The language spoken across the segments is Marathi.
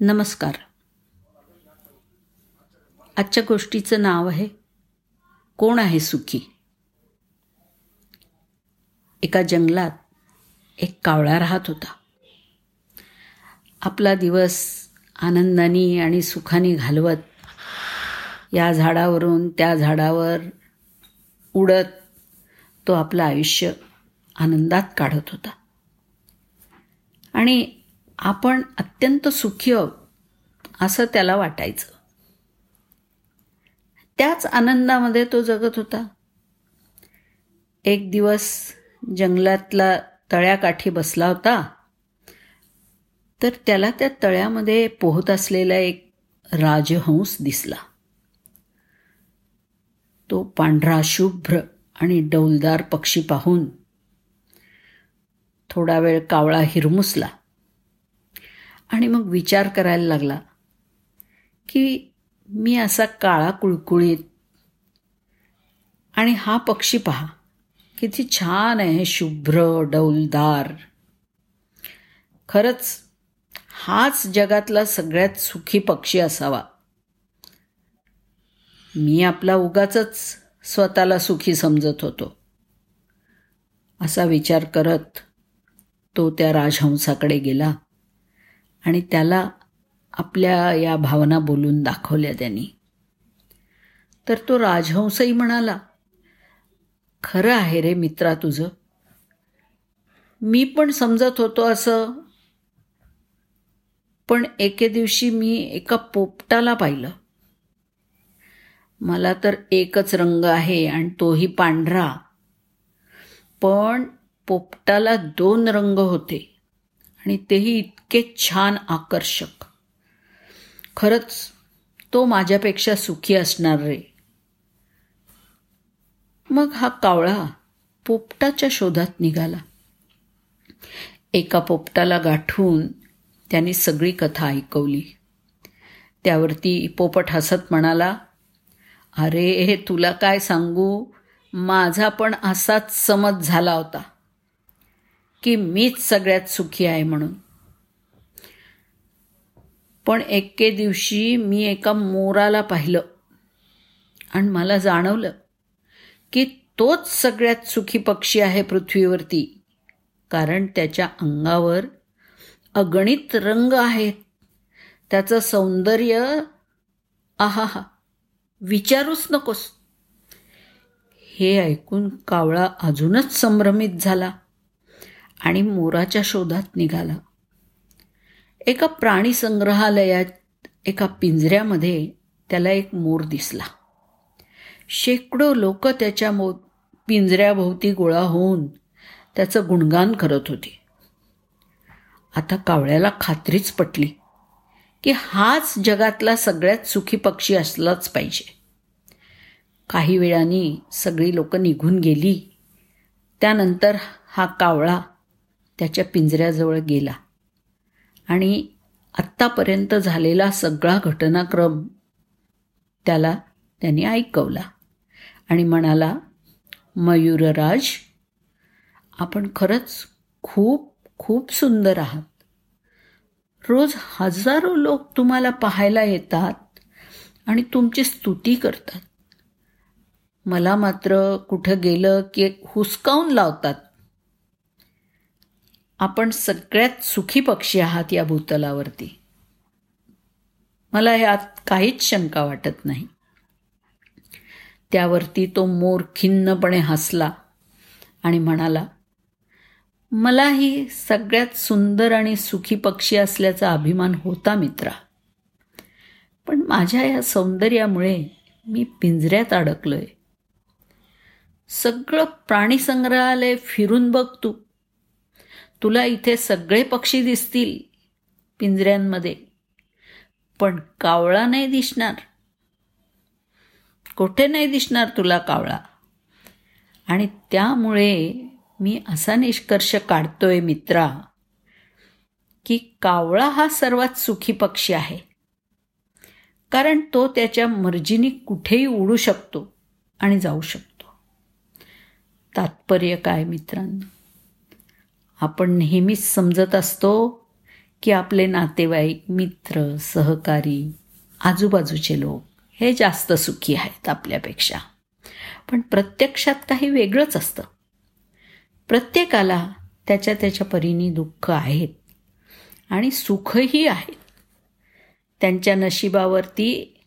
नमस्कार. आजच्या गोष्टीचं नाव आहे कोण आहे सुखी? एका जंगलात एक कावळा राहत होता. आपला दिवस आनंदाने आणि सुखाने घालवत या झाडावरून त्या झाडावर उडत तो आपलं आयुष्य आनंदात काढत होता. आणि आपण अत्यंत सुखी आहोत असं त्याला वाटायचं. त्याच आनंदामध्ये तो जगत होता. एक दिवस जंगलातला तळ्याकाठी बसला होता. तर त्याला त्या तळ्यामध्ये पोहत असलेला एक राजहंस दिसला. तो पांढरा शुभ्र आणि डौलदार पक्षी पाहून थोडा वेळ कावळा हिरमुसला. आणि मग विचार करायला लागला की मी असा काळा कुळकुळीत. आणि हा पक्षी पहा किती छान आहे शुभ्र डौलदार. खरंच हाच जगातला सगळ्यात सुखी पक्षी असावा. मी आपला उगाच स्वतःला सुखी समजत होतो. असा विचार करत तो त्या राजहंसाकडे गेला. आणि त्याला आपल्या या भावना बोलून दाखवल्या त्यांनी. तर तो राजहंसही म्हणाला खरं आहे रे मित्रा तुझं. मी पण समजत होतो असं. पण एके दिवशी मी एका पोपटाला पाहिलं. मला तर एकच रंग आहे आणि तोही पांढरा. पण पोपटाला दोन रंग होते. आणि तेही इतके छान आकर्षक. खरंच तो माझ्यापेक्षा सुखी असणार रे. मग हा कावळा पोपटाच्या शोधात निघाला. एका पोपटाला गाठून त्याने सगळी कथा ऐकवली. त्यावरती पोपट हसत म्हणाला अरे हे तुला काय सांगू? माझा पण असाच समज झाला होता. की मीच सगळ्यात सुखी आहे म्हणून. पण एके दिवशी मी एका मोराला पाहिलं आणि मला जाणवलं की तोच सगळ्यात सुखी पक्षी आहे पृथ्वीवरती कारण त्याच्या अंगावर अगणित रंग आहेत त्याचं सौंदर्य आहा विचारूच नकोस. हे ऐकून कावळा अजूनच संभ्रमित झाला. आणि मोराच्या शोधात निघाला. एका प्राणी संग्रहालयात एका पिंजऱ्यामध्ये त्याला एक मोर दिसला. शेकडो लोक त्याच्या मो पिंजऱ्याभोवती गोळा होऊन त्याचं गुणगान करत होते. आता कावळ्याला खात्रीच पटली की हाच जगातला सगळ्यात सुखी पक्षी असलाच पाहिजे. काही वेळाने सगळी लोक निघून गेली. त्यानंतर हा कावळा त्याच्या पिंजऱ्याजवळ गेला. आणि आत्तापर्यंत झालेला सगळा घटनाक्रम त्याला त्यांनी ऐकवला. आणि म्हणाला मयूरराज आपण खरंच खूप खूप सुंदर आहात. रोज हजारो लोक तुम्हाला पाहायला येतात आणि तुमची स्तुती करतात. मला मात्र कुठं गेलं की हुसकावून लावतात आपण सगळ्यात सुखी पक्षी आहात या भूतलावरती. मला यात काहीच शंका वाटत नाही. त्यावरती तो मोर खिन्नपणे हसला आणि म्हणाला मलाही सगळ्यात सुंदर आणि सुखी पक्षी असल्याचा अभिमान होता मित्रा. पण माझ्या या सौंदर्यामुळे मी पिंजऱ्यात अडकलोय. सगळं प्राणी संग्रहालय फिरून बघ तू. तुला इथे सगळे पक्षी दिसतील पिंजऱ्यांमध्ये. पण कावळा नाही दिसणार. कुठे नाही दिसणार तुला कावळा? आणि त्यामुळे मी असा निष्कर्ष काढतोय मित्रा की कावळा हा सर्वात सुखी पक्षी आहे. कारण तो त्याच्या मर्जीने कुठेही उडू शकतो आणि जाऊ शकतो. तात्पर्य काय मित्रांनो? आपण नेहमीच समजत असतो की आपले नातेवाईक मित्र सहकारी आजूबाजूचे लोक हे जास्त सुखी आहेत आपल्यापेक्षा. पण प्रत्यक्षात काही वेगळंच असतं. प्रत्येकाला त्याच्या त्याच्या परीने दुःख आहेत आणि सुखही आहेत. त्यांच्या नशिबावरती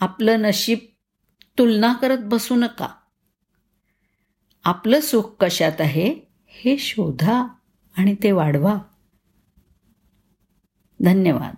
आपलं नशीब तुलना करत बसू नका. आपलं सुख कशात आहे? हे शोधा आणि ते वाढवा. धन्यवाद.